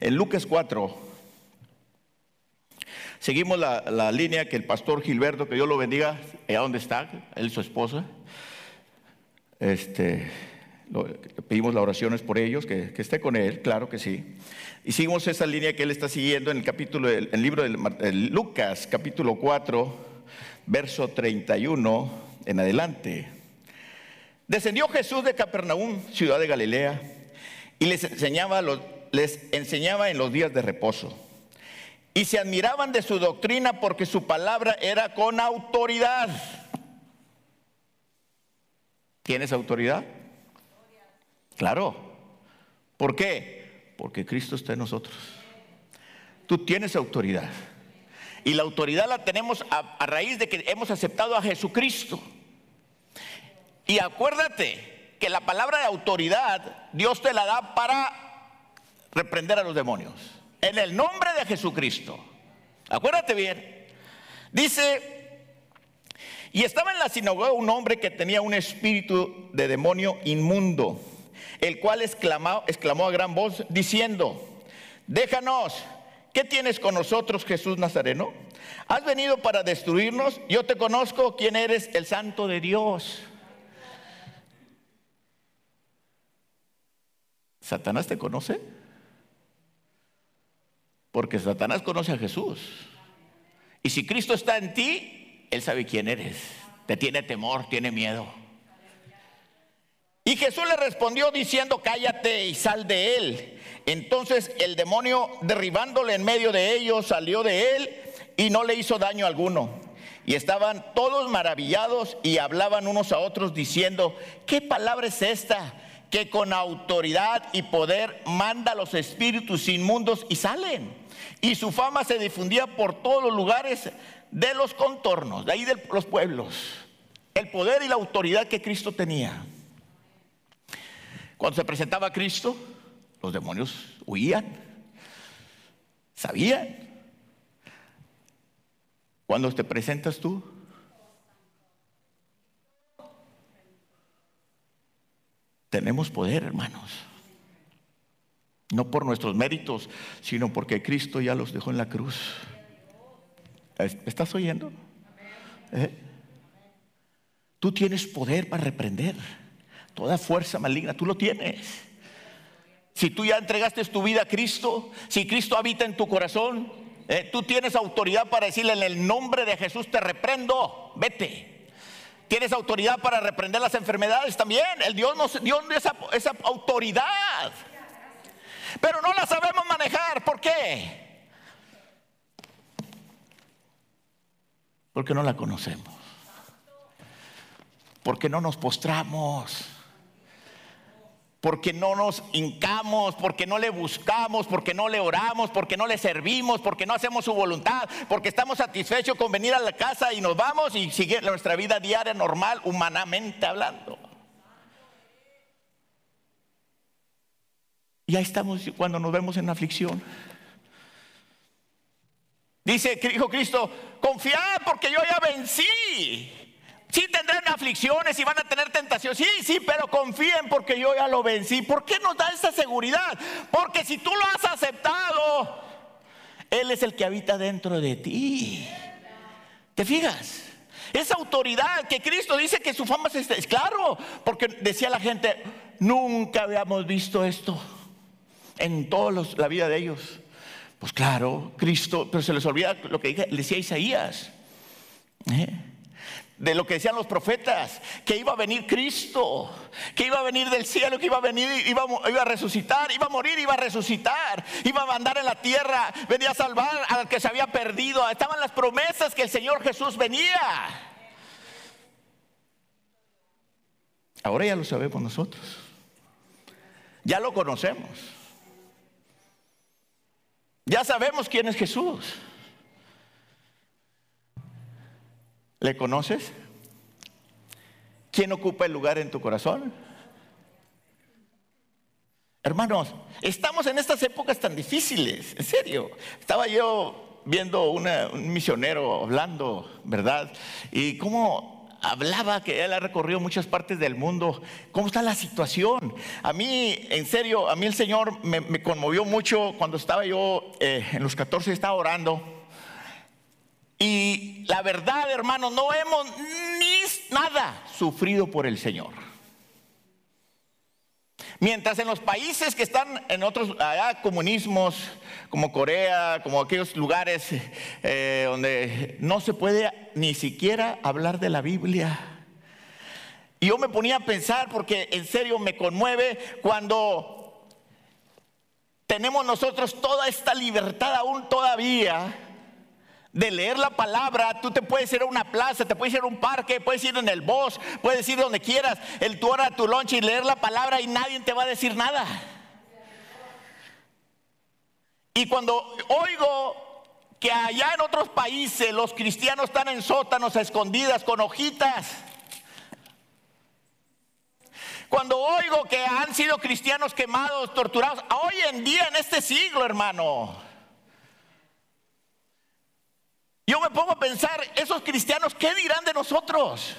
En Lucas 4, seguimos la, la línea que el pastor Gilberto, que Dios lo bendiga, allá donde está, él y su esposa. Este, pedimos las oraciones por ellos, que, que esté con él, claro que sí. Y seguimos esa línea que él está siguiendo en el capítulo, del el libro de Lucas, capítulo 4, verso 31 en adelante. Descendió Jesús de Capernaum, ciudad de Galilea, y les enseñaba, los- les enseñaba en los días de reposo. Y se admiraban de su doctrina porque su palabra era con autoridad. ¿Tienes autoridad? Claro. ¿Por qué? Porque Cristo está en nosotros. Tú tienes autoridad. Y la autoridad la tenemos a, a raíz de que hemos aceptado a Jesucristo. Y acuérdate que la palabra de autoridad Dios te la da para reprender a los demonios. En el nombre de Jesucristo. Acuérdate bien. Dice, y estaba en la sinagoga un hombre que tenía un espíritu de demonio inmundo, el cual exclamó, exclamó a gran voz diciendo, déjanos, ¿qué tienes con nosotros Jesús Nazareno? ¿Has venido para destruirnos? Yo te conozco, quién eres, el santo de Dios. ¿Satanás te conoce? Porque Satanás conoce a Jesús. Y si Cristo está en ti, Él sabe quién eres. Te tiene temor, tiene miedo. Y Jesús le respondió diciendo, cállate y sal de él. Entonces el demonio, derribándole en medio de ellos, salió de él y no le hizo daño alguno. Y estaban todos maravillados y hablaban unos a otros diciendo, ¿qué palabra es esta? Que con autoridad y poder manda a los espíritus inmundos y salen. Y su fama se difundía por todos los lugares de los contornos, de ahí de los pueblos. El poder y la autoridad que Cristo tenía. Cuando se presentaba Cristo, los demonios huían, sabían. Cuando te presentas tú, tenemos poder, hermanos. No por nuestros méritos, sino porque Cristo ya los dejó en la cruz. ¿Estás oyendo? ¿Eh? Tú tienes poder para reprender toda fuerza maligna, tú lo tienes. Si tú ya entregaste tu vida a Cristo, si Cristo habita en tu corazón, eh, tú tienes autoridad para decirle en el nombre de Jesús te reprendo, vete. Tienes autoridad para reprender las enfermedades también. El Dios nos dio esa, esa autoridad. Pero no la sabemos manejar. ¿Por qué? Porque no la conocemos. Porque no nos postramos porque no nos hincamos, porque no le buscamos, porque no le oramos, porque no le servimos, porque no hacemos su voluntad, porque estamos satisfechos con venir a la casa y nos vamos y seguir nuestra vida diaria normal, humanamente hablando. Y ahí estamos cuando nos vemos en aflicción. Dice, dijo Cristo, confiad porque yo ya vencí. Sí tendrán aflicciones y van a tener tentación. Sí, sí, pero confíen porque yo ya lo vencí. ¿Por qué nos da esa seguridad? Porque si tú lo has aceptado, Él es el que habita dentro de ti. ¿Te fijas? Esa autoridad que Cristo dice que su fama es, es claro, porque decía la gente, nunca habíamos visto esto en toda la vida de ellos. Pues claro, Cristo, pero se les olvida lo que decía Isaías. ¿Eh? de lo que decían los profetas, que iba a venir Cristo, que iba a venir del cielo, que iba a venir, iba, iba, a resucitar, iba a morir, iba a resucitar, iba a andar en la tierra, venía a salvar al que se había perdido. Estaban las promesas que el Señor Jesús venía. Ahora ya lo sabemos nosotros. Ya lo conocemos. Ya sabemos quién es Jesús. ¿Le conoces? ¿Quién ocupa el lugar en tu corazón? Hermanos, estamos en estas épocas tan difíciles, en serio. Estaba yo viendo un misionero hablando, ¿verdad? Y cómo hablaba que él ha recorrido muchas partes del mundo. ¿Cómo está la situación? A mí, en serio, a mí el Señor me, conmovió mucho cuando estaba yo eh, en los 14, estaba orando. Y la verdad, hermano, no hemos ni nada sufrido por el Señor. Mientras en los países que están en otros comunismos, como Corea, como aquellos lugares eh, donde no se puede ni siquiera hablar de la Biblia. Y yo me ponía a pensar, porque en serio me conmueve cuando tenemos nosotros toda esta libertad aún todavía de leer la palabra, tú te puedes ir a una plaza, te puedes ir a un parque, puedes ir en el bosque, puedes ir donde quieras, el tu hora, tu lunch y leer la palabra y nadie te va a decir nada. Y cuando oigo que allá en otros países los cristianos están en sótanos a escondidas con hojitas, cuando oigo que han sido cristianos quemados, torturados, hoy en día en este siglo, hermano, yo me pongo a pensar, esos cristianos, ¿qué dirán de nosotros?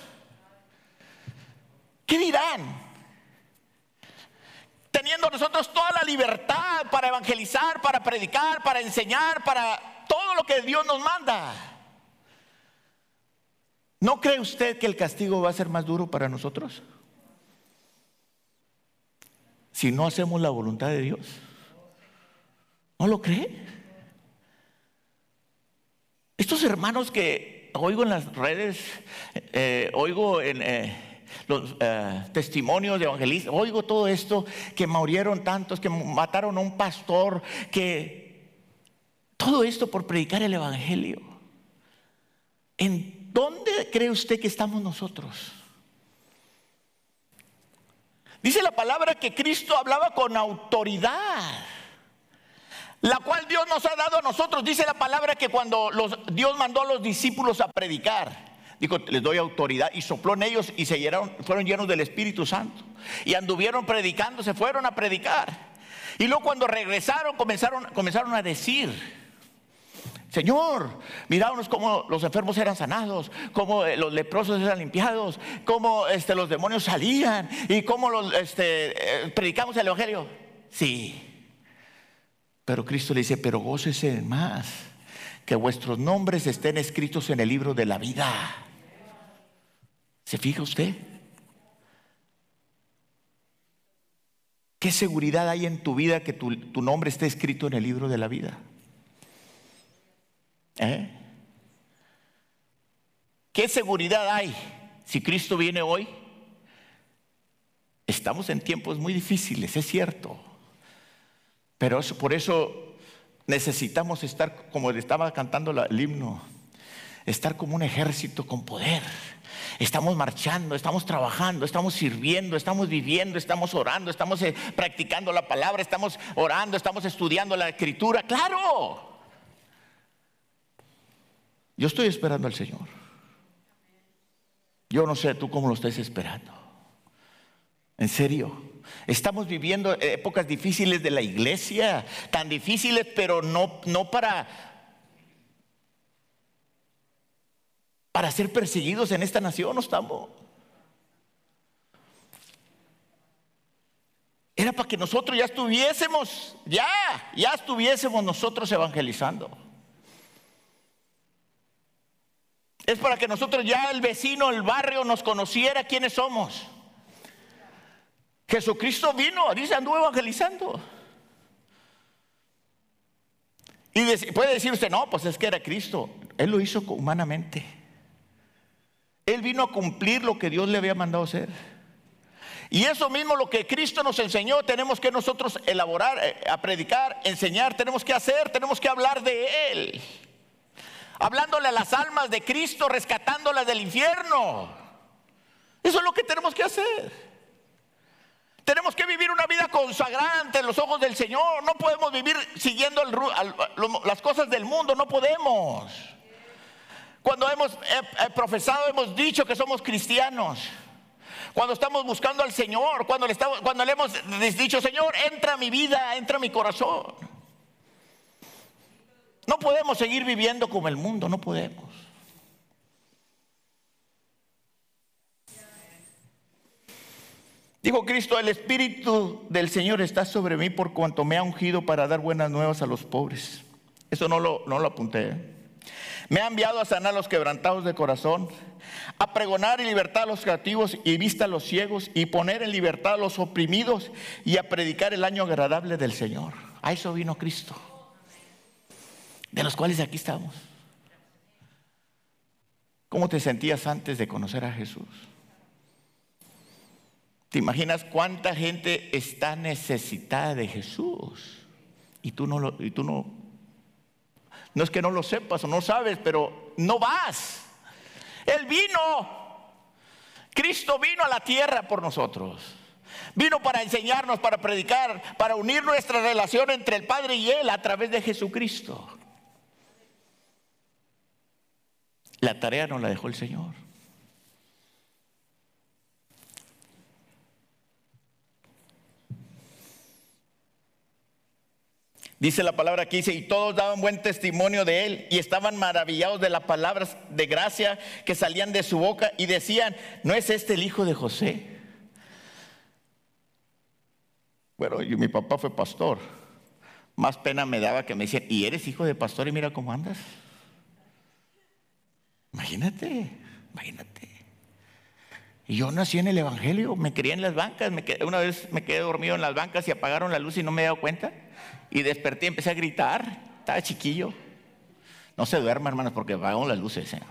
¿Qué dirán? Teniendo nosotros toda la libertad para evangelizar, para predicar, para enseñar, para todo lo que Dios nos manda. ¿No cree usted que el castigo va a ser más duro para nosotros? Si no hacemos la voluntad de Dios. ¿No lo cree? Estos hermanos que oigo en las redes, eh, oigo en eh, los eh, testimonios de evangelistas, oigo todo esto, que murieron tantos, que mataron a un pastor, que todo esto por predicar el Evangelio. ¿En dónde cree usted que estamos nosotros? Dice la palabra que Cristo hablaba con autoridad la cual Dios nos ha dado a nosotros. Dice la palabra que cuando los, Dios mandó a los discípulos a predicar, dijo, les doy autoridad y sopló en ellos y se llenaron, fueron llenos del Espíritu Santo. Y anduvieron predicando, se fueron a predicar. Y luego cuando regresaron comenzaron, comenzaron a decir, Señor, mirábamos cómo los enfermos eran sanados, cómo eh, los leprosos eran limpiados, cómo este, los demonios salían y cómo los, este, eh, predicamos el Evangelio. Sí, pero Cristo le dice, pero gócese más, que vuestros nombres estén escritos en el libro de la vida. ¿Se fija usted? ¿Qué seguridad hay en tu vida que tu, nombre esté escrito en el libro de la vida? ¿Eh? ¿Qué seguridad hay si Cristo viene hoy? Estamos en tiempos muy difíciles, es cierto. Pero por eso necesitamos estar, como estaba cantando el himno, estar como un ejército con poder. Estamos marchando, estamos trabajando, estamos sirviendo, estamos viviendo, estamos orando, estamos eh, practicando la palabra, estamos orando, estamos estudiando la escritura. Claro. Yo estoy esperando al Señor. Yo no sé tú cómo lo estás esperando. En serio. Estamos viviendo épocas difíciles de la iglesia, tan difíciles, pero no, para, para ser perseguidos en esta nación, no estamos. Era para que nosotros ya estuviésemos, ya, ya estuviésemos nosotros evangelizando. Es para que nosotros ya el vecino, el barrio nos conociera quiénes somos. Jesucristo vino, dice, anduvo evangelizando. Y puede decir usted, no, pues es que era Cristo. Él lo hizo humanamente. Él vino a cumplir lo que Dios le había mandado hacer. Y eso mismo lo que Cristo nos enseñó, tenemos que nosotros elaborar, eh, a predicar, enseñar, tenemos que hacer, tenemos que hablar de Él. Hablándole a las almas de Cristo, rescatándolas del infierno. Eso es lo que tenemos que hacer. Tenemos que vivir una vida consagrada ante los ojos del Señor. No podemos vivir siguiendo las cosas del mundo, no podemos. Cuando hemos profesado, hemos dicho que somos cristianos. Cuando estamos buscando al Señor, cuando le, estamos, cuando le hemos dicho, Señor, entra a mi vida, entra a mi corazón. No podemos seguir viviendo como el mundo, no podemos. Dijo Cristo, el Espíritu del Señor está sobre mí por cuanto me ha ungido para dar buenas nuevas a los pobres. Eso no lo, no lo apunté. ¿eh? Me ha enviado a sanar a los quebrantados de corazón, a pregonar y libertad a los cautivos y vista a los ciegos y poner en libertad a los oprimidos y a predicar el año agradable del Señor. A eso vino Cristo, de los cuales aquí estamos. ¿Cómo te sentías antes de conocer a Jesús? ¿Te imaginas cuánta gente está necesitada de Jesús? Y tú no lo, y tú no, no es que no lo sepas o no sabes, pero no vas. Él vino. Cristo vino a la tierra por nosotros. Vino para enseñarnos, para predicar, para unir nuestra relación entre el Padre y Él a través de Jesucristo. La tarea nos la dejó el Señor. Dice la palabra que dice, y todos daban buen testimonio de él y estaban maravillados de las palabras de gracia que salían de su boca y decían, ¿no es este el hijo de José? Bueno, yo, mi papá fue pastor. Más pena me daba que me decían, ¿y eres hijo de pastor y mira cómo andas? Imagínate, imagínate. Y yo nací en el Evangelio, me crié en las bancas, me una vez me quedé dormido en las bancas y apagaron la luz y no me he dado cuenta. Y desperté y empecé a gritar, estaba chiquillo. No se duerma, hermanos, porque apagaron las luces. ¿eh?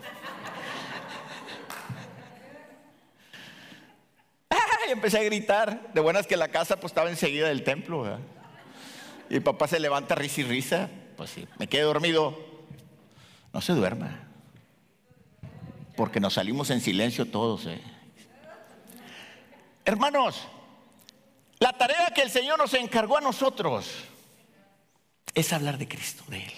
y empecé a gritar. De buenas que la casa pues estaba enseguida del templo. Y papá se levanta risa y risa. Pues sí, me quedé dormido. No se duerma. Porque nos salimos en silencio todos. ¿eh? Hermanos, la tarea que el Señor nos encargó a nosotros es hablar de Cristo, de Él.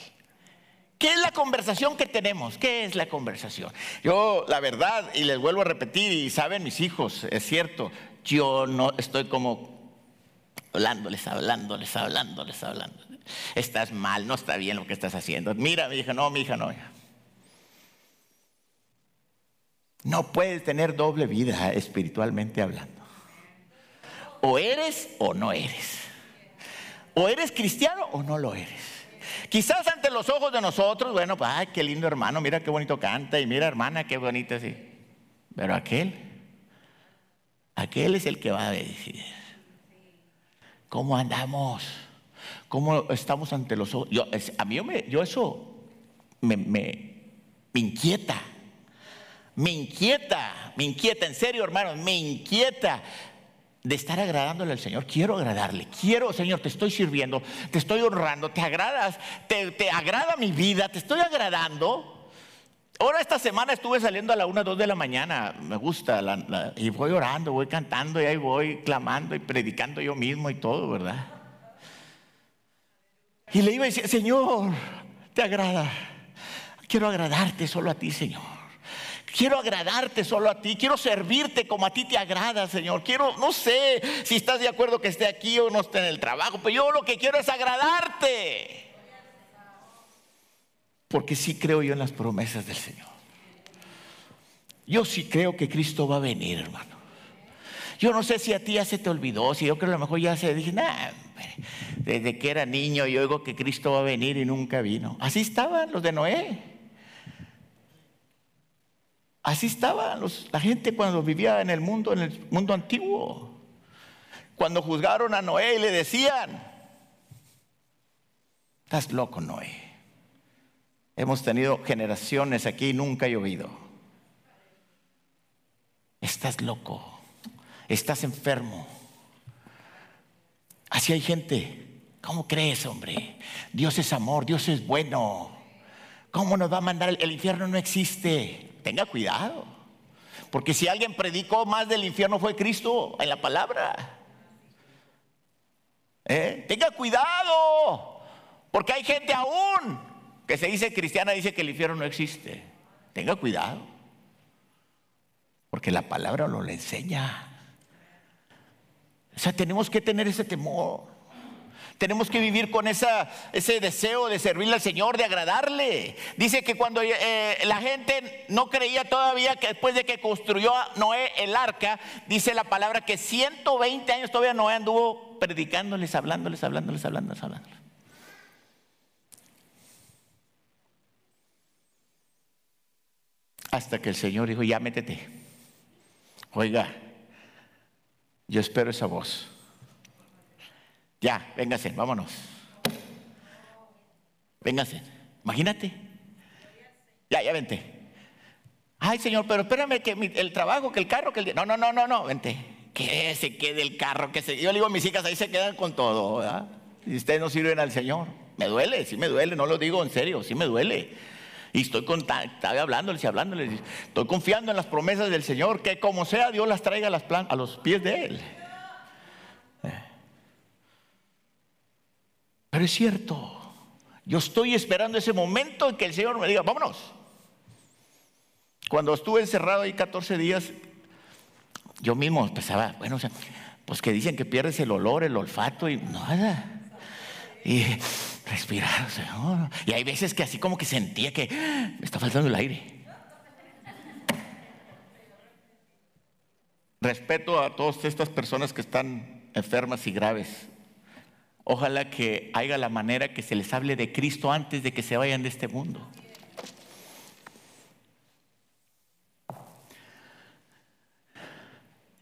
¿Qué es la conversación que tenemos? ¿Qué es la conversación? Yo, la verdad, y les vuelvo a repetir, y saben mis hijos, es cierto, yo no estoy como hablándoles, hablándoles, hablándoles, hablando. Estás mal, no está bien lo que estás haciendo. Mira, mi hija, no, mi hija, no. No puedes tener doble vida espiritualmente hablando. O eres o no eres. O eres cristiano o no lo eres. Quizás ante los ojos de nosotros, bueno, pues, ay, qué lindo hermano, mira qué bonito canta y mira hermana, qué bonita así. Pero aquel, aquel es el que va a decidir. ¿Cómo andamos? ¿Cómo estamos ante los ojos? Yo, a mí yo eso me, me, me inquieta. Me inquieta, me inquieta, en serio hermanos, me inquieta de estar agradándole al Señor. Quiero agradarle. Quiero, Señor, te estoy sirviendo, te estoy honrando, te agradas, te, agrada mi vida, te estoy agradando. Ahora esta semana estuve saliendo a la una, dos de la mañana, me gusta, y voy orando, voy cantando y ahí voy clamando y predicando yo mismo y todo, ¿verdad? Y le iba a decir, Señor, te agrada, quiero agradarte solo a ti, Señor. Quiero agradarte solo a ti, quiero servirte como a ti te agrada, Señor. Quiero, no sé si estás de acuerdo que esté aquí o no esté en el trabajo, pero yo lo que quiero es agradarte. Porque sí creo yo en las promesas del Señor. Yo sí creo que Cristo va a venir, hermano. Yo no sé si a ti ya se te olvidó, si yo creo que a lo mejor ya se dije, desde que era niño yo oigo que Cristo va a venir y nunca vino. Así estaban los de Noé. Así estaba la gente cuando vivía en el mundo, en el mundo antiguo. Cuando juzgaron a Noé y le decían, estás loco Noé. Hemos tenido generaciones aquí y nunca ha llovido. Estás loco, estás enfermo. Así hay gente. ¿Cómo crees, hombre? Dios es amor, Dios es bueno. ¿Cómo nos va a mandar? El, infierno no existe tenga cuidado. Porque si alguien predicó más del infierno fue Cristo en la palabra. ¿Eh? Tenga cuidado. Porque hay gente aún que se dice cristiana, dice que el infierno no existe. Tenga cuidado. Porque la palabra lo le enseña. O sea, tenemos que tener ese temor. Tenemos que vivir con ese deseo de servirle al Señor, de agradarle. Dice que cuando eh, la gente no creía todavía que después de que construyó Noé el arca, dice la palabra que 120 años todavía Noé anduvo predicándoles, hablándoles, hablándoles, hablándoles, hablándoles. Hasta que el Señor dijo, ya métete. Oiga, yo espero esa voz. Ya, véngase, vámonos. Véngase, imagínate. Ya, ya vente. Ay, Señor, pero espérame que el trabajo, que el carro, que el... No, no, no, no, no, vente. Que se quede el carro, que se... Yo le digo a mis hijas, ahí se quedan con todo, ¿verdad? Y ustedes no sirven al Señor. Me duele, sí me duele, no lo digo en serio, sí me duele. Y estoy estaba hablándoles y hablándoles. Estoy confiando en las promesas del Señor, que como sea, Dios las traiga a, las a los pies de Él. Pero es cierto, yo estoy esperando ese momento en que el Señor me diga, vámonos. Cuando estuve encerrado ahí 14 días, yo mismo pensaba, bueno, o sea, pues que dicen que pierdes el olor, el olfato y nada. Y respirar, Señor. Y hay veces que así como que sentía que me está faltando el aire. Respeto a todas estas personas que están enfermas y graves. Ojalá que haya la manera que se les hable de Cristo antes de que se vayan de este mundo.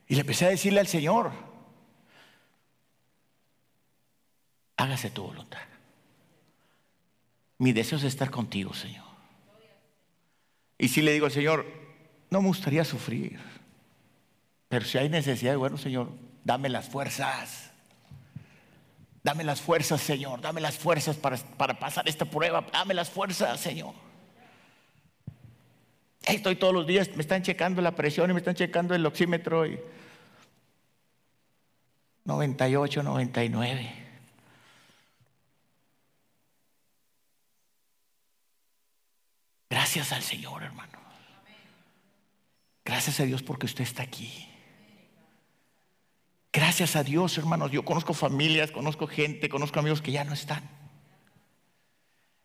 Y le empecé a decirle al Señor, hágase tu voluntad. Mi deseo es estar contigo, Señor. Y si le digo al Señor, no me gustaría sufrir, pero si hay necesidad, bueno, Señor, dame las fuerzas. Dame las fuerzas, Señor. Dame las fuerzas para, pasar esta prueba. Dame las fuerzas, Señor. Estoy todos los días, me están checando la presión y me están checando el oxímetro. Y 98, 99. Gracias al Señor, hermano. Gracias a Dios porque usted está aquí. Gracias a Dios, hermanos. Yo conozco familias, conozco gente, conozco amigos que ya no están.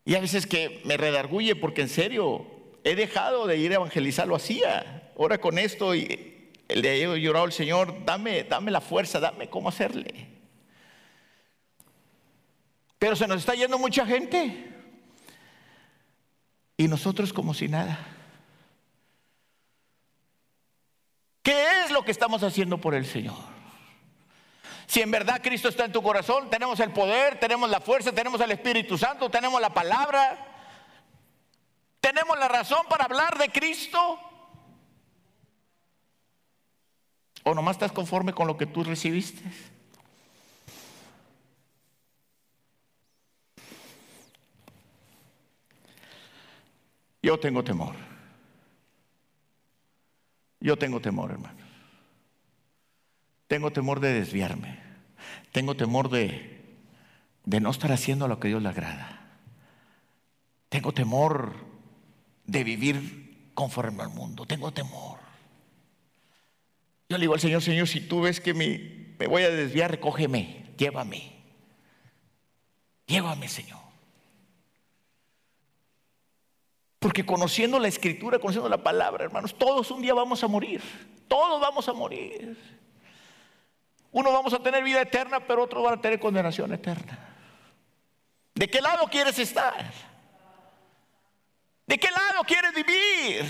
Y a veces que me redarguye porque en serio he dejado de ir a evangelizar, lo hacía. Ahora con esto y el de he llorado al Señor, dame, dame la fuerza, dame cómo hacerle. Pero se nos está yendo mucha gente. Y nosotros como si nada. ¿Qué es lo que estamos haciendo por el Señor? Si en verdad Cristo está en tu corazón, tenemos el poder, tenemos la fuerza, tenemos el Espíritu Santo, tenemos la palabra, tenemos la razón para hablar de Cristo. ¿O nomás estás conforme con lo que tú recibiste? Yo tengo temor. Yo tengo temor, hermano. Tengo temor de desviarme. Tengo temor de, de no estar haciendo lo que Dios le agrada. Tengo temor de vivir conforme al mundo. Tengo temor. Yo le digo al Señor, Señor, si tú ves que me voy a desviar, recógeme, llévame. Llévame, Señor. Porque conociendo la escritura, conociendo la palabra, hermanos, todos un día vamos a morir. Todos vamos a morir. Uno vamos a tener vida eterna, pero otro van a tener condenación eterna. ¿De qué lado quieres estar? ¿De qué lado quieres vivir?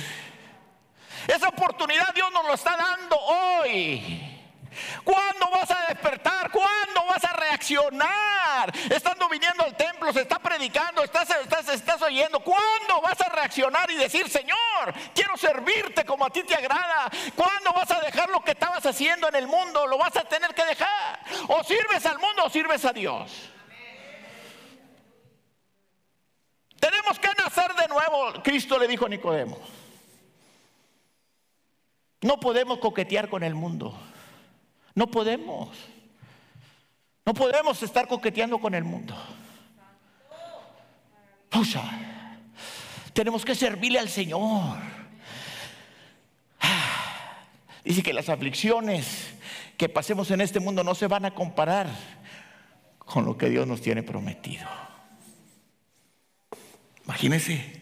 Esa oportunidad Dios nos lo está dando hoy. ¿Cuándo vas a despertar? ¿Cuándo vas a reaccionar? Estando viniendo al templo, se está predicando, estás, estás, estás oyendo. ¿Cuándo vas a reaccionar y decir, Señor, quiero servirte como a ti te agrada? ¿Cuándo vas a dejar lo que estabas haciendo en el mundo? Lo vas a tener que dejar. O sirves al mundo o sirves a Dios. Tenemos que nacer de nuevo, Cristo le dijo a Nicodemo. No podemos coquetear con el mundo. No podemos. No podemos estar coqueteando con el mundo. Pucha, tenemos que servirle al Señor. Dice que las aflicciones que pasemos en este mundo no se van a comparar con lo que Dios nos tiene prometido. Imagínese.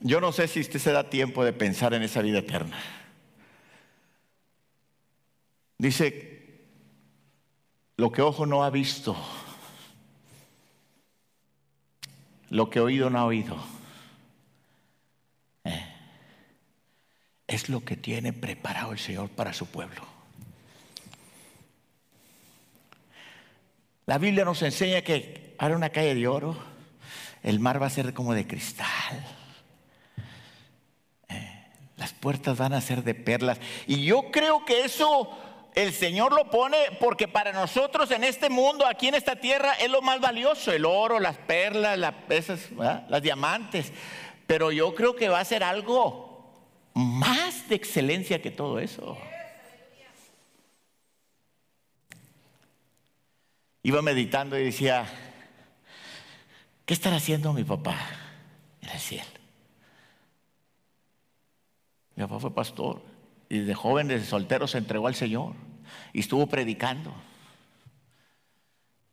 Yo no sé si usted se da tiempo de pensar en esa vida eterna. Dice, lo que ojo no ha visto, lo que oído no ha oído, es lo que tiene preparado el Señor para su pueblo. La Biblia nos enseña que hará una calle de oro, el mar va a ser como de cristal las puertas van a ser de perlas. Y yo creo que eso el Señor lo pone porque para nosotros en este mundo, aquí en esta tierra, es lo más valioso, el oro, las perlas, las, las diamantes. Pero yo creo que va a ser algo más de excelencia que todo eso. Iba meditando y decía, ¿qué estará haciendo mi papá en el cielo? Mi papá fue pastor y de joven, desde soltero, se entregó al Señor y estuvo predicando.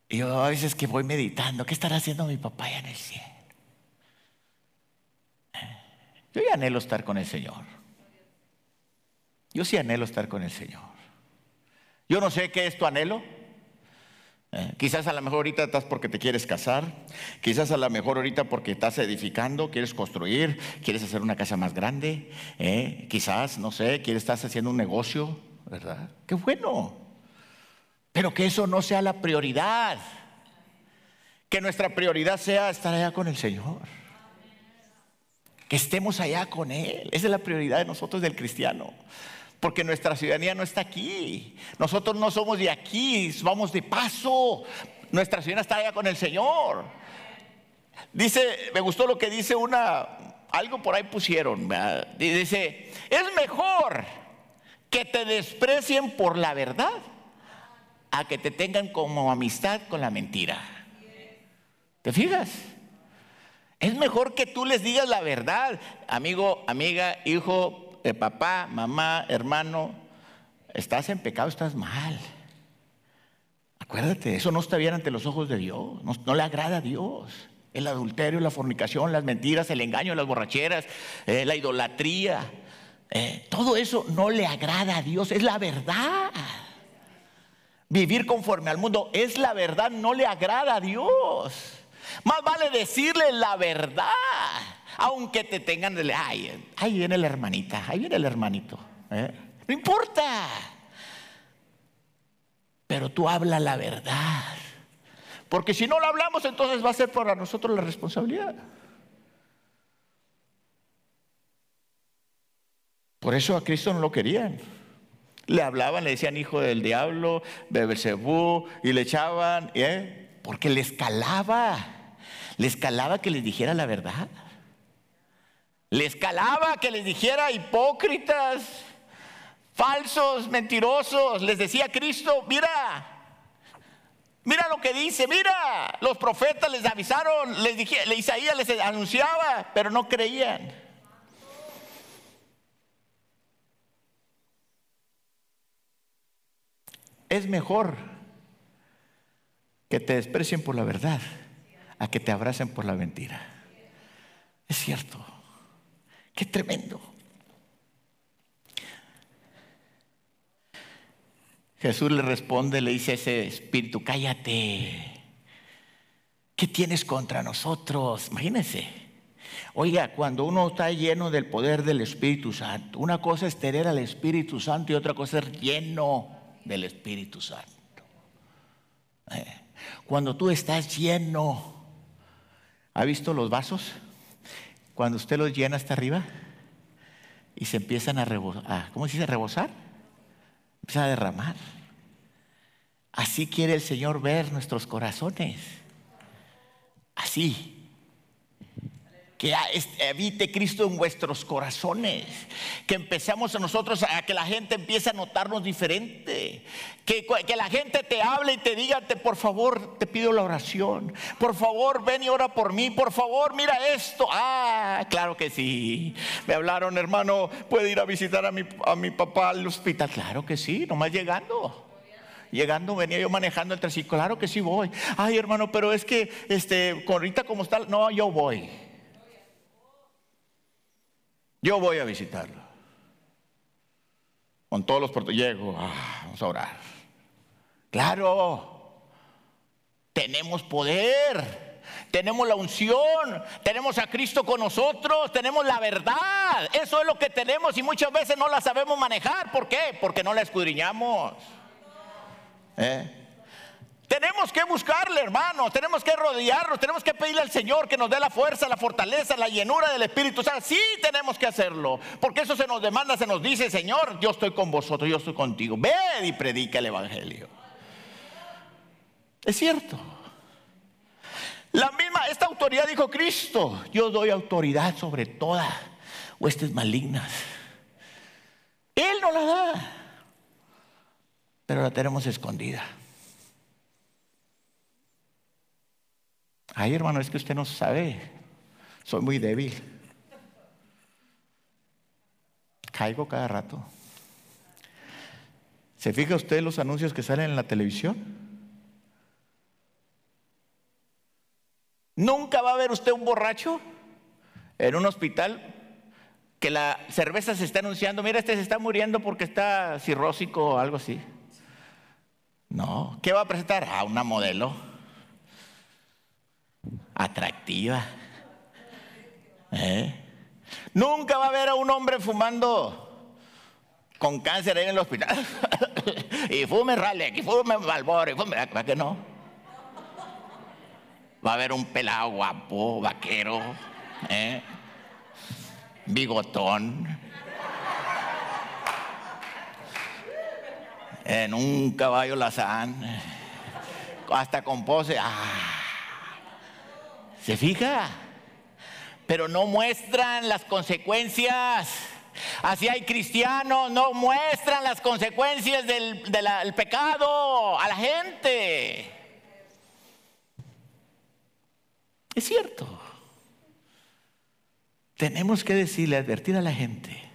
Y yo a veces que voy meditando, ¿qué estará haciendo mi papá allá en el cielo? Yo ya anhelo estar con el Señor. Yo sí anhelo estar con el Señor. Yo no sé qué es tu anhelo. Eh, quizás a lo mejor ahorita estás porque te quieres casar, quizás a lo mejor ahorita porque estás edificando, quieres construir, quieres hacer una casa más grande, eh, quizás, no sé, quieres estar haciendo un negocio, ¿verdad? Qué bueno. Pero que eso no sea la prioridad. Que nuestra prioridad sea estar allá con el Señor. Que estemos allá con Él. Esa es la prioridad de nosotros del cristiano porque nuestra ciudadanía no está aquí. Nosotros no somos de aquí, vamos de paso. Nuestra ciudadanía está allá con el Señor. Dice, me gustó lo que dice una, algo por ahí pusieron. Dice, es mejor que te desprecien por la verdad a que te tengan como amistad con la mentira. ¿Te fijas? Es mejor que tú les digas la verdad, amigo, amiga, hijo, papá, mamá, hermano, estás en pecado, estás mal. Acuérdate, eso no está bien ante los ojos de Dios, no, le agrada a Dios. El adulterio, la fornicación, las mentiras, el engaño, las borracheras, eh, la idolatría, eh, todo eso no le agrada a Dios, es la verdad. Vivir conforme al mundo es la verdad, no le agrada a Dios. Más vale decirle la verdad. Aunque te tengan, ay, ahí viene la hermanita, ahí viene el hermanito. ¿eh? No importa. Pero tú habla la verdad. Porque si no lo hablamos, entonces va a ser para nosotros la responsabilidad. Por eso a Cristo no lo querían. Le hablaban, le decían hijo del diablo, Bebelsebú, y le echaban, ¿eh? porque les calaba. Les calaba que les dijera la verdad. Les calaba que les dijera hipócritas, falsos, mentirosos. Les decía Cristo, mira, Mira lo que dice, mira, los profetas les avisaron, les dije, Isaías les anunciaba, pero no creían. Es mejor que te desprecien por la verdad a que te abracen por la mentira. Es cierto. Qué tremendo. Jesús le responde, le dice a ese espíritu, cállate. ¿Qué tienes contra nosotros? Imagínense. Oiga, cuando uno está lleno del poder del Espíritu Santo, una cosa es tener al Espíritu Santo y otra cosa es lleno del Espíritu Santo. Eh, cuando tú estás lleno, ¿ha visto los vasos? Cuando usted los llena hasta arriba y se empiezan a rebosar, ¿cómo se dice? ¿Rebosar? Empieza a derramar. Así quiere el Señor ver nuestros corazones. Así. Que habite Cristo en vuestros corazones, que empezamos a nosotros a que la gente empiece a notarnos diferente, que, la gente te hable y te diga, por favor, te pido la oración, por favor, ven y ora por mí, por favor, mira esto. Ah, claro que sí. Me hablaron, hermano, puede ir a visitar a mi, a mi papá al hospital. Claro que sí, nomás llegando. Llegando venía yo manejando el triciclo, claro que sí voy. Ay, hermano, pero es que este, ahorita como está, no, yo voy. Yo voy a visitarlo. Con todos los puertos. Llego, ah, vamos a orar. Claro, tenemos poder, tenemos la unción, tenemos a Cristo con nosotros, tenemos la verdad. Eso es lo que tenemos y muchas veces no la sabemos manejar. ¿Por qué? Porque no la escudriñamos. ¿Eh? Tenemos que buscarle, hermanos, tenemos que rodearnos, tenemos que pedirle al Señor que nos dé la fuerza, la fortaleza, la llenura del Espíritu. O sea, sí tenemos que hacerlo, porque eso se nos demanda, se nos dice, Señor, yo estoy con vosotros, yo estoy contigo. Ve y predica el Evangelio. Es cierto. La misma, esta autoridad dijo Cristo, yo doy autoridad sobre todas huestes malignas. Él no la da, pero la tenemos escondida. Ay, hermano, es que usted no sabe. Soy muy débil. Caigo cada rato. ¿Se fija usted los anuncios que salen en la televisión? Nunca va a ver usted un borracho en un hospital que la cerveza se está anunciando, mira, este se está muriendo porque está cirrósico o algo así. No, ¿qué va a presentar? A una modelo atractiva. ¿Eh? Nunca va a ver a un hombre fumando con cáncer ahí en el hospital. y fume rale, y fume Malboro, y fume, ¿para qué no? Va a haber un pelado guapo, vaquero, ¿eh? bigotón, en un caballo lazán, hasta con pose. ¡Ah! ¿Se fija? Pero no muestran las consecuencias. Así hay cristianos, no muestran las consecuencias del, pecado a la gente. Es cierto. Tenemos que decirle, advertir a la gente.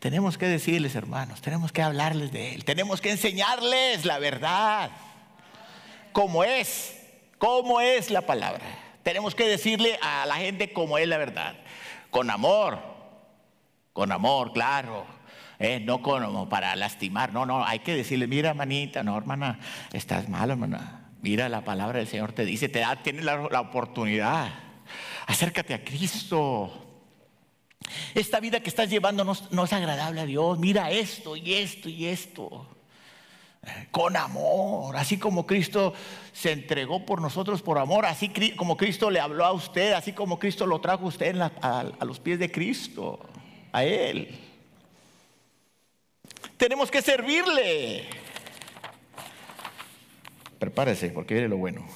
Tenemos que decirles, hermanos, tenemos que hablarles de Él. Tenemos que enseñarles la verdad. Como es, cómo es la palabra. Tenemos que decirle a la gente cómo es la verdad. Con amor, con amor, claro. Eh, no como para lastimar, no, no, hay que decirle, mira, manita, no, hermana, estás mal, hermana. Mira, la palabra del Señor te dice, te da, tienes la, oportunidad. Acércate a Cristo. Esta vida que estás llevando no es agradable a Dios. Mira esto y esto y esto con amor, así como Cristo se entregó por nosotros por amor, así como Cristo le habló a usted, así como Cristo lo trajo a usted a, los pies de Cristo, a Él. Tenemos que servirle. Prepárese, porque viene lo bueno.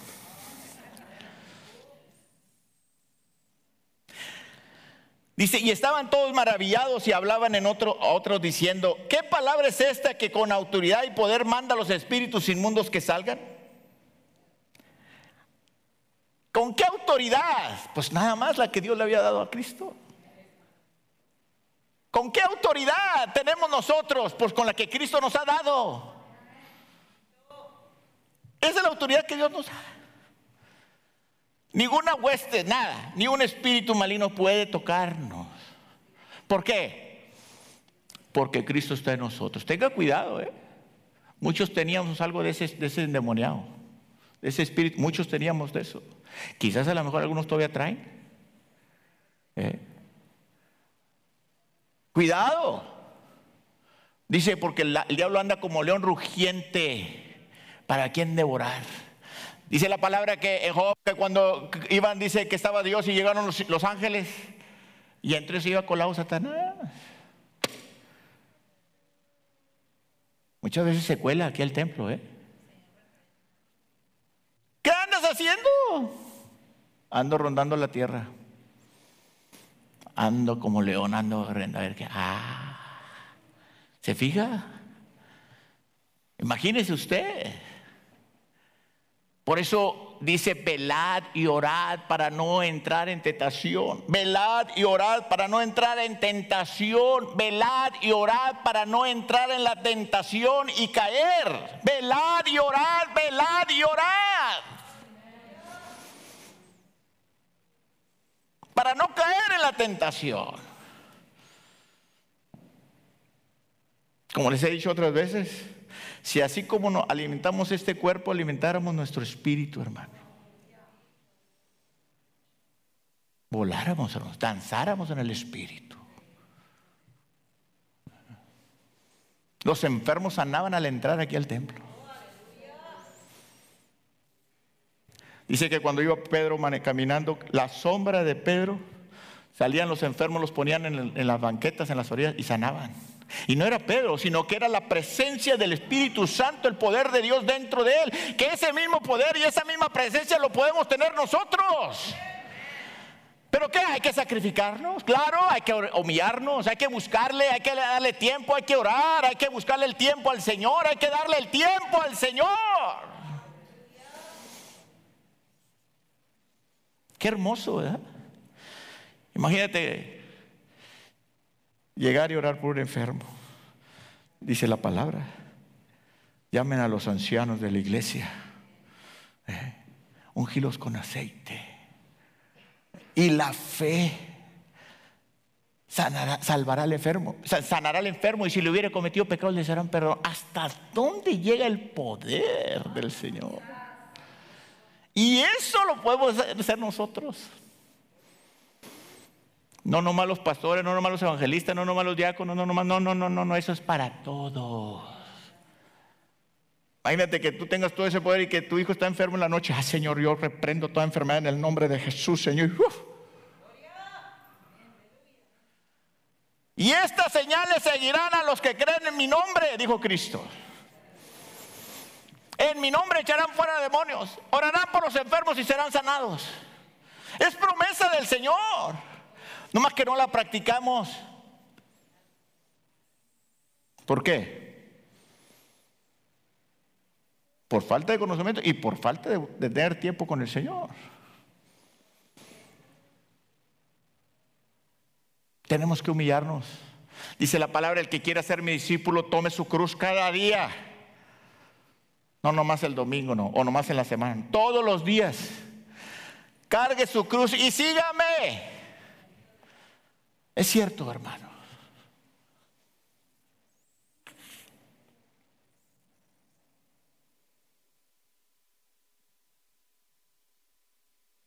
Y estaban todos maravillados y hablaban en otro, a otros diciendo, ¿qué palabra es esta que con autoridad y poder manda a los espíritus inmundos que salgan? ¿Con qué autoridad? Pues nada más la que Dios le había dado a Cristo. ¿Con qué autoridad tenemos nosotros? Pues con la que Cristo nos ha dado. Esa es la autoridad que Dios nos da. Ninguna hueste, nada, ni un espíritu maligno puede tocarnos. ¿Por qué? Porque Cristo está en nosotros. Tenga cuidado, ¿eh? Muchos teníamos algo de ese, de ese endemoniado, de ese espíritu. Muchos teníamos de eso. Quizás a lo mejor algunos todavía traen. ¿eh? Cuidado. Dice, porque el diablo anda como león rugiente. ¿Para quién devorar? Dice la palabra que en Job, que cuando iban, dice que estaba Dios y llegaron los, ángeles, y entre se iba colado Satanás. Muchas veces se cuela aquí al templo, ¿eh? ¿Qué andas haciendo? Ando rondando la tierra. ando como león, ando a ver qué. Ah, ¿se fija? Imagínese usted. Por eso dice, velad y orad para no entrar en tentación. Velad y orad para no entrar en tentación. Velad y orad para no entrar en la tentación y caer. Velad y orad, velad y orad. Para no caer en la tentación. Como les he dicho otras veces, si así como nos alimentamos este cuerpo, alimentáramos nuestro espíritu, hermano. Voláramos, danzáramos en el espíritu. Los enfermos sanaban al entrar aquí al templo. Dice que cuando iba Pedro caminando, la sombra de Pedro, salían los enfermos, los ponían en las banquetas, en las orillas y sanaban. Y no era Pedro, sino que era la presencia del Espíritu Santo, el poder de Dios dentro de él. Que ese mismo poder y esa misma presencia lo podemos tener nosotros. ¿Pero qué? Hay que sacrificarnos, claro, hay que humillarnos, hay que buscarle, hay que darle tiempo, hay que orar, hay que buscarle el tiempo al Señor, hay que darle el tiempo al Señor. Qué hermoso, ¿verdad? Imagínate llegar y orar por un enfermo. Dice la palabra. Llamen a los ancianos de la iglesia. ¿eh? Ungilos con aceite. Y la fe sanará, salvará al enfermo. Sanará al enfermo y si le hubiera cometido pecados le serán perdón. ¿Hasta dónde llega el poder del Señor? Y eso lo podemos hacer nosotros. No nomás los pastores, no nomás los evangelistas, no nomás los diáconos, no nomás, no, no, no, no, no, eso es para todos. Imagínate que tú tengas todo ese poder y que tu hijo está enfermo en la noche. Ah, Señor, yo reprendo toda enfermedad en el nombre de Jesús, Señor. Y estas señales seguirán a los que creen en mi nombre, dijo Cristo. En mi nombre echarán fuera demonios, orarán por los enfermos y serán sanados. Es promesa del Señor. No más que no la practicamos. ¿Por qué? Por falta de conocimiento y por falta de, tener tiempo con el Señor. Tenemos que humillarnos. Dice la palabra, el que quiera ser mi discípulo, tome su cruz cada día. No nomás el domingo, no, o nomás en la semana, todos los días. Cargue su cruz y sígame. Es cierto, hermano.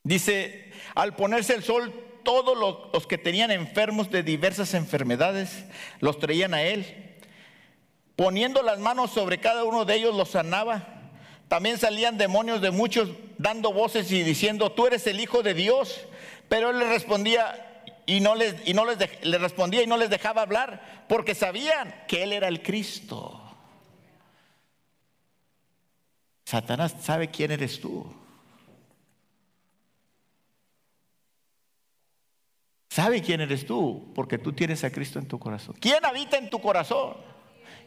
Dice, al ponerse el sol, todos los, que tenían enfermos de diversas enfermedades los traían a él. Poniendo las manos sobre cada uno de ellos los sanaba. También salían demonios de muchos dando voces y diciendo, tú eres el Hijo de Dios. Pero él le respondía, y no les, y no les, respondía y no les dejaba hablar porque sabían que él era el Cristo. Satanás sabe quién eres tú. Sabe quién eres tú porque tú tienes a Cristo en tu corazón. ¿Quién habita en tu corazón?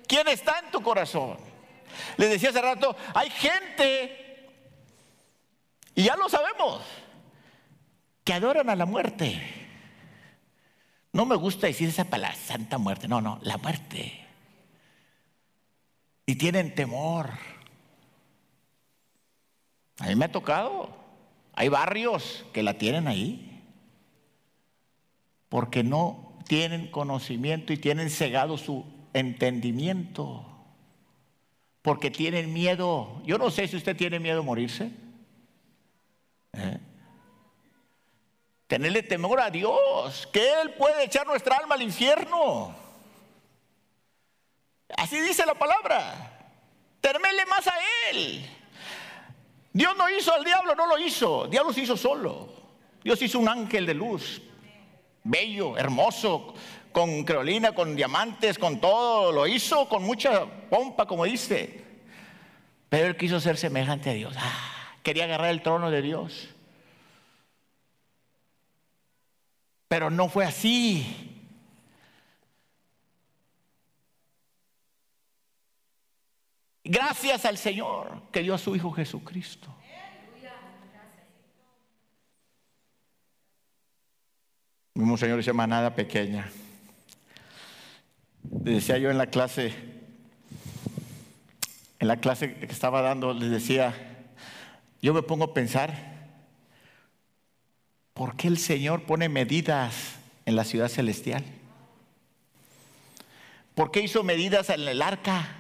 ¿Quién está en tu corazón? Les decía hace rato, hay gente, y ya lo sabemos, que adoran a la muerte. No me gusta decir esa palabra, santa muerte. No, no, la muerte. Y tienen temor. A mí me ha tocado. Hay barrios que la tienen ahí. Porque no tienen conocimiento y tienen cegado su entendimiento. Porque tienen miedo. Yo no sé si usted tiene miedo a morirse. ¿Eh? Tenerle temor a Dios, que Él puede echar nuestra alma al infierno. Así dice la palabra. Temerle más a Él. Dios no hizo al diablo, no lo hizo. Dios lo hizo solo. Dios hizo un ángel de luz, bello, hermoso, con creolina, con diamantes, con todo. Lo hizo con mucha pompa, como dice. Pero Él quiso ser semejante a Dios. Ah, quería agarrar el trono de Dios. Pero no fue así. Gracias al Señor que dio a su Hijo Jesucristo. Un señor se llama nada pequeña. Le decía yo en la clase, en la clase que estaba dando, les decía, yo me pongo a pensar, ¿por qué el Señor pone medidas en la ciudad celestial? ¿Por qué hizo medidas en el arca?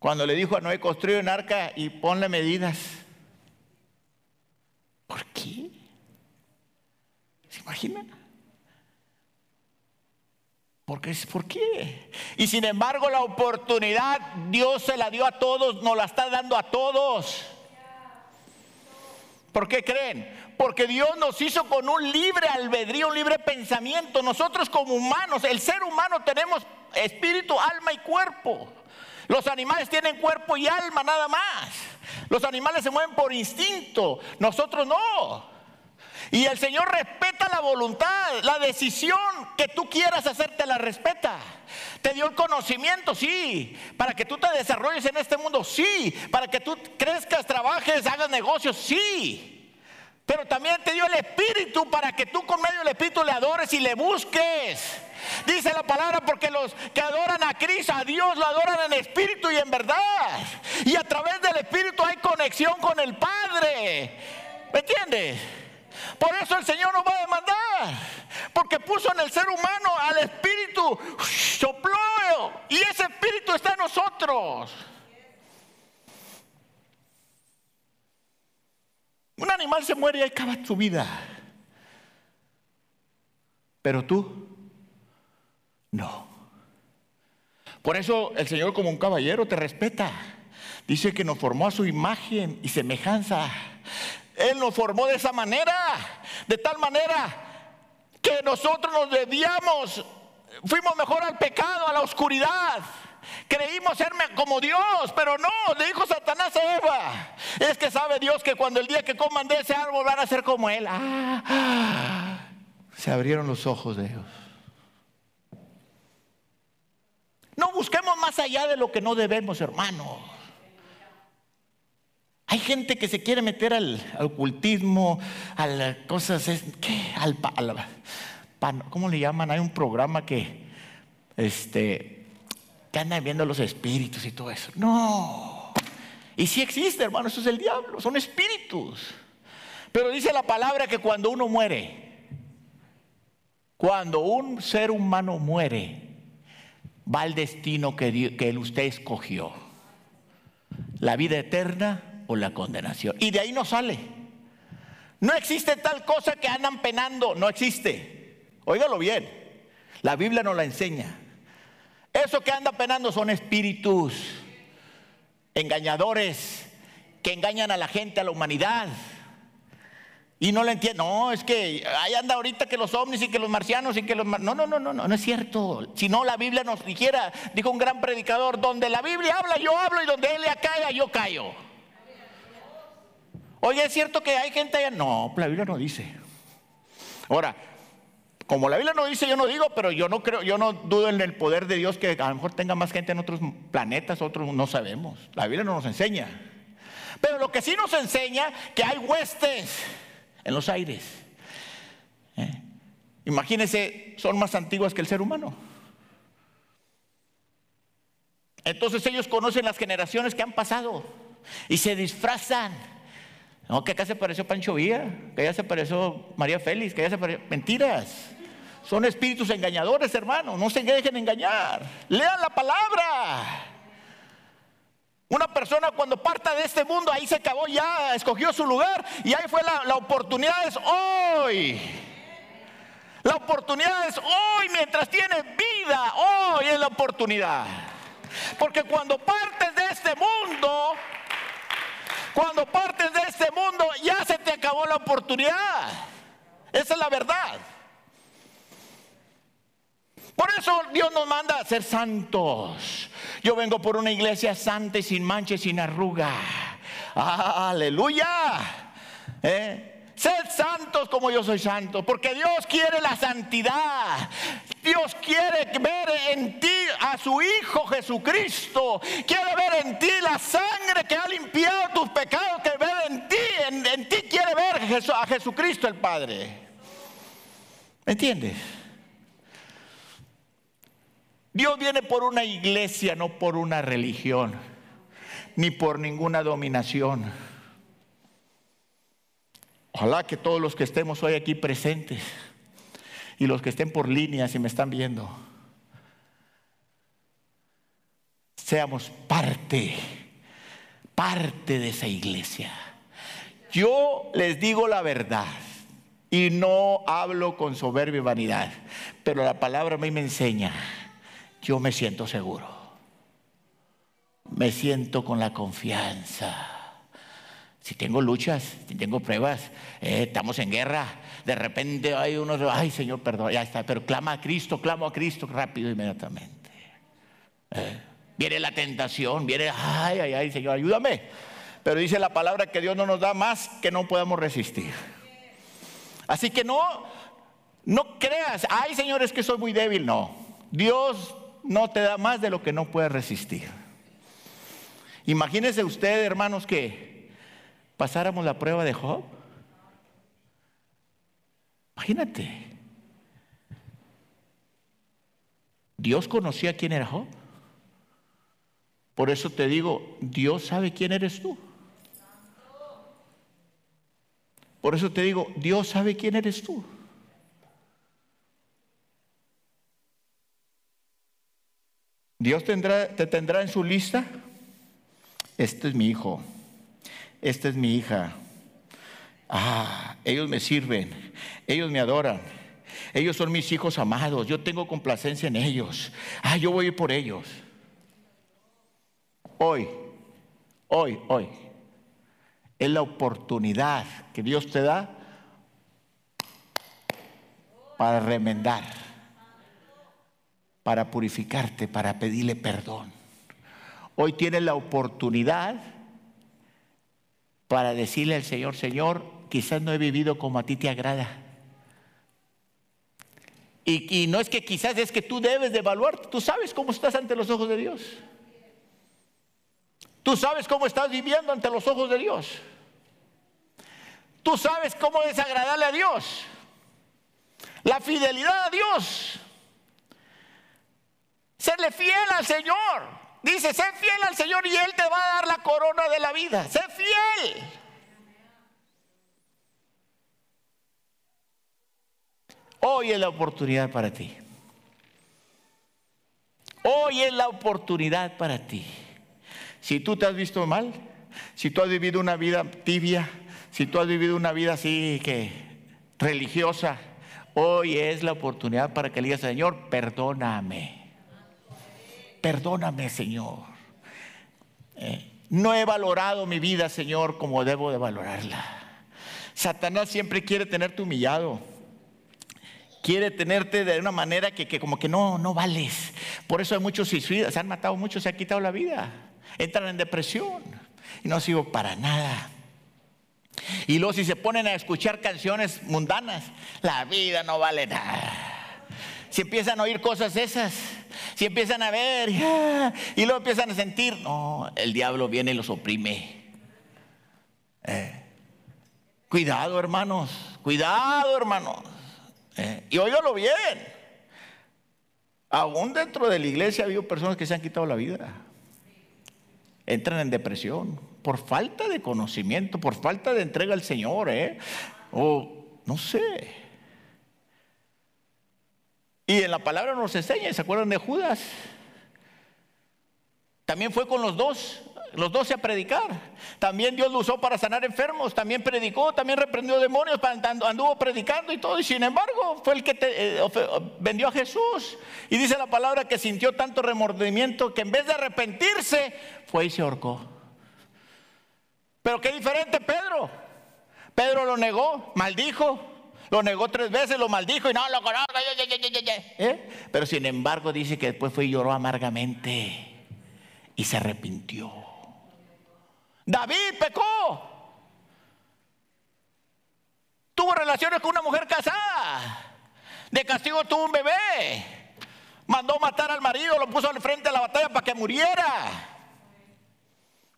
Cuando le dijo a Noé, construye un arca y ponle medidas. ¿Por qué? ¿Se imaginan? Porque, ¿Por qué? Y sin embargo la oportunidad Dios se la dio a todos, nos la está dando a todos. ¿Por qué creen? Porque Dios nos hizo con un libre albedrío, un libre pensamiento. Nosotros como humanos, el ser humano tenemos espíritu, alma y cuerpo. Los animales tienen cuerpo y alma nada más. Los animales se mueven por instinto, nosotros no. Y el Señor respeta la voluntad, la decisión que tú quieras hacer, te la respeta. Te dio el conocimiento, sí. Para que tú te desarrolles en este mundo, sí. Para que tú crezcas, trabajes, hagas negocios, sí. Pero también te dio el Espíritu para que tú con medio del Espíritu le adores y le busques. Dice la palabra porque los que adoran a Cristo, a Dios, lo adoran en espíritu y en verdad. Y a través del Espíritu hay conexión con el Padre. ¿Me entiendes? Por eso el Señor nos va a demandar. Porque puso en el ser humano al espíritu, sopló. Y ese espíritu está en nosotros. Un animal se muere y acaba su vida. Pero tú, no. Por eso el Señor como un caballero te respeta. Dice que nos formó a su imagen y semejanza. Él nos formó de esa manera, de tal manera que nosotros nos debíamos, fuimos mejor al pecado, a la oscuridad. Creímos serme como Dios, pero no, le dijo Satanás a Eva. Es que sabe Dios que cuando el día que coman de ese árbol van a ser como Él. Ah, se abrieron los ojos de ellos. No busquemos más allá de lo que no debemos, hermanos. Hay gente que se quiere meter al, ocultismo, a las cosas, ¿qué? ¿cómo le llaman? Hay un programa que, este, que anda viendo los espíritus y todo eso. No. Y sí existe, hermano, eso es el diablo, son espíritus. Pero dice la palabra que cuando uno muere, cuando un ser humano muere, va al destino que, que usted escogió. La vida eterna la condenación. Y de ahí no sale. No existe tal cosa que andan penando, no existe. Óigalo bien, la Biblia nos la enseña. Eso que anda penando son espíritus engañadores que engañan a la gente, a la humanidad. Y no le entiendo. No, es que ahí anda ahorita que los ovnis y que los marcianos y que los... No, no, no, no, no, no es cierto. Si no, la Biblia nos dijera, dijo un gran predicador, donde la Biblia habla, yo hablo y donde él caiga, yo callo. Oye, ¿es cierto que hay gente allá? No, la Biblia no dice. Ahora, como la Biblia no dice, yo no digo, pero yo no creo, yo no dudo en el poder de Dios que a lo mejor tenga más gente en otros planetas, otros no sabemos. La Biblia no nos enseña. Pero lo que sí nos enseña que hay huestes en los aires. ¿Eh? Imagínense, son más antiguas que el ser humano. Entonces ellos conocen las generaciones que han pasado y se disfrazan no, que acá se pareció Pancho Villa, que allá se pareció María Félix, que allá se pareció. Mentiras. Son espíritus engañadores, hermano. No se dejen engañar. Lean la palabra. Una persona cuando parta de este mundo, ahí se acabó ya, escogió su lugar y ahí fue la, la oportunidad es hoy. La oportunidad es hoy mientras tienes vida. Hoy es la oportunidad. Porque cuando partes de este mundo, cuando partes de este mundo ya se te acabó la oportunidad. Esa es la verdad. Por eso Dios nos manda a ser santos. Yo vengo por una iglesia santa y sin mancha y sin arruga. aleluya. ¿Eh? Sed santos como yo soy santo, porque Dios quiere la santidad. Dios quiere ver en ti a su Hijo Jesucristo. Quiere ver en ti la sangre que ha limpiado tus pecados, que ve en ti. En, ti quiere ver a Jesucristo el Padre. ¿Me entiendes? Dios viene por una iglesia, no por una religión, ni por ninguna dominación. Ojalá que todos los que estemos hoy aquí presentes y los que estén por línea si me están viendo, seamos parte, parte de esa iglesia. Yo les digo la verdad y no hablo con soberbia y vanidad, pero la palabra a mí me enseña yo me siento seguro. Me siento con la confianza. Si tengo luchas, si tengo pruebas, eh, estamos en guerra, de repente hay unos, ay Señor, perdón, ya está, pero clama a Cristo, clamo a Cristo rápido, inmediatamente. Eh, viene la tentación, viene, ay, ay, ay, Señor, ayúdame. Pero dice la palabra que Dios no nos da más que no podamos resistir. Así que no, no creas, ay Señor, es que soy muy débil. No, Dios no te da más de lo que no puedes resistir. Imagínese usted, hermanos, que pasáramos la prueba de Job. Imagínate. Dios conocía quién era Job. Por eso te digo, Dios sabe quién eres tú. Por eso te digo, Dios sabe quién eres tú. Dios tendrá, te tendrá en su lista. Este es mi hijo. Esta es mi hija. Ah, ellos me sirven. Ellos me adoran. Ellos son mis hijos amados. Yo tengo complacencia en ellos. Ah, yo voy por ellos. Hoy, hoy, hoy. Es la oportunidad que Dios te da para remendar para purificarte, para pedirle perdón. Hoy tienes la oportunidad para decirle al Señor, Señor, quizás no he vivido como a ti te agrada. Y, no es que quizás es que tú debes de evaluarte, tú sabes cómo estás ante los ojos de Dios. Tú sabes cómo estás viviendo ante los ojos de Dios. Tú sabes cómo es agradarle a Dios. La fidelidad a Dios Serle fiel al Señor. Dice, sé fiel al Señor y Él te va a dar la corona de la vida. Sé fiel. Hoy es la oportunidad para ti. Hoy es la oportunidad para ti. Si tú te has visto mal, si tú has vivido una vida tibia, si tú has vivido una vida así que religiosa, hoy es la oportunidad para que le digas, Señor, perdóname. Perdóname, Señor. Eh, no he valorado mi vida, Señor, como debo de valorarla. Satanás siempre quiere tenerte humillado. Quiere tenerte de una manera que, como que no, no vales. Por eso hay muchos suicidas, se han matado muchos, se han quitado la vida. Entran en depresión y no sigo para nada. Y luego si se ponen a escuchar canciones mundanas, la vida no vale nada. Si empiezan a oír cosas esas, si empiezan a ver y luego empiezan a sentir, no, el diablo viene y los oprime. Eh, cuidado, hermanos, cuidado, hermanos. Eh, y óigalo bien. Aún dentro de la iglesia ha habido personas que se han quitado la vida. Entran en depresión por falta de conocimiento, por falta de entrega al Señor, ¿eh? O no sé. Y en la palabra nos enseña, ¿se acuerdan de Judas? También fue con los dos, los dos a predicar. También Dios lo usó para sanar enfermos, también predicó, también reprendió demonios, anduvo predicando y todo. Y sin embargo, fue el que te, eh, vendió a Jesús. Y dice la palabra que sintió tanto remordimiento que en vez de arrepentirse, fue y se ahorcó. Pero qué diferente Pedro. Pedro lo negó, maldijo, lo negó tres veces, lo maldijo y no lo conozco. ¿Eh? Pero sin embargo dice que después fue y lloró amargamente y se arrepintió. David pecó. tuvo relaciones con una mujer casada. De castigo tuvo un bebé. Mandó matar al marido, lo puso al frente de la batalla para que muriera.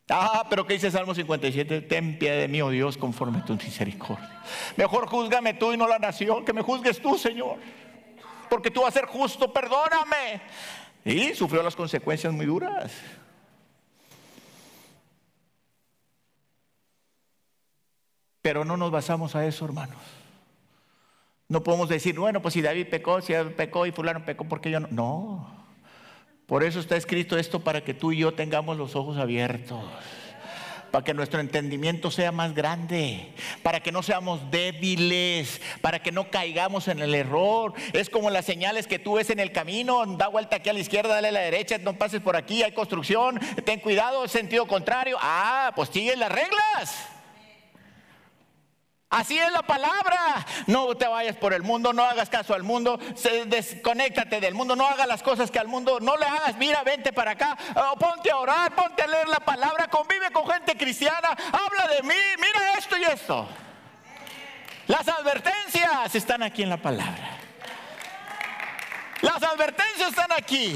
Ah, pero ¿qué dice Salmo 57? Ten piedad de mí, oh Dios, conforme a tu misericordia. Mejor juzgame tú y no la nación, que me juzgues tú, Señor. Porque tú vas a ser justo, perdóname. Y sufrió las consecuencias muy duras. Pero no nos basamos a eso, hermanos. No podemos decir, bueno, pues si David pecó, si David pecó y fulano pecó, porque yo no? No. Por eso está escrito esto para que tú y yo tengamos los ojos abiertos para que nuestro entendimiento sea más grande, para que no seamos débiles, para que no caigamos en el error. Es como las señales que tú ves en el camino, da vuelta aquí a la izquierda, dale a la derecha, no pases por aquí, hay construcción, ten cuidado, sentido contrario. Ah, pues sigue las reglas. Así es la palabra. No te vayas por el mundo, no hagas caso al mundo, desconéctate del mundo, no hagas las cosas que al mundo, no le hagas, mira, vente para acá, ponte a orar, ponte a leer la palabra, convive con gente cristiana, habla de mí, mira esto y esto. Las advertencias están aquí en la palabra. Las advertencias están aquí.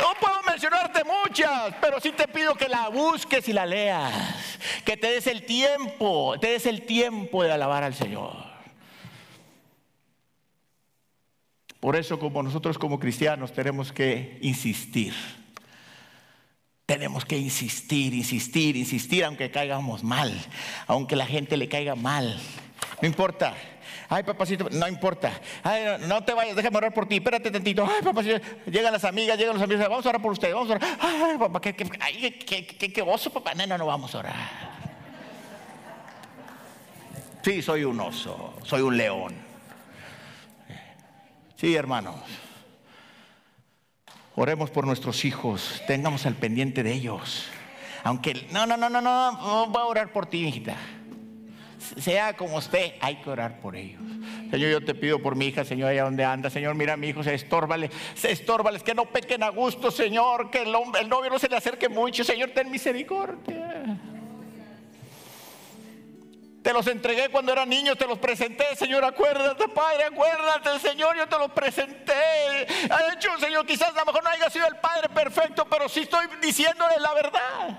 No puedo mencionarte muchas, pero sí te pido que la busques y la leas. Que te des el tiempo, te des el tiempo de alabar al Señor. Por eso como nosotros como cristianos tenemos que insistir. Tenemos que insistir, insistir, insistir, aunque caigamos mal, aunque la gente le caiga mal. No importa. Ay, papacito, no importa. Ay, no, te vayas, déjame orar por ti. Espérate tantito. Ay, papacito. Llegan las amigas, llegan los amigos. Vamos a orar por ustedes. Vamos a orar. Ay, papá, qué, qué, qué, oso, papá. No, no, no vamos a orar. Sí, soy un oso. Soy un león. Sí, hermanos. Oremos por nuestros hijos. Tengamos al pendiente de ellos. Aunque, no, no, no, no, no. Voy a orar por ti, hijita sea como usted, hay que orar por ellos. Señor, yo te pido por mi hija, Señor, allá donde anda. Señor, mira mi hijo, se estórbale, se estórbales, que no pequen a gusto, Señor, que el, el novio no se le acerque mucho. Señor, ten misericordia. Te los entregué cuando eran niños, te los presenté, Señor, acuérdate, Padre, acuérdate, Señor, yo te los presenté. Ha hecho, Señor, quizás a lo mejor no haya sido el Padre perfecto, pero sí estoy diciéndole la verdad.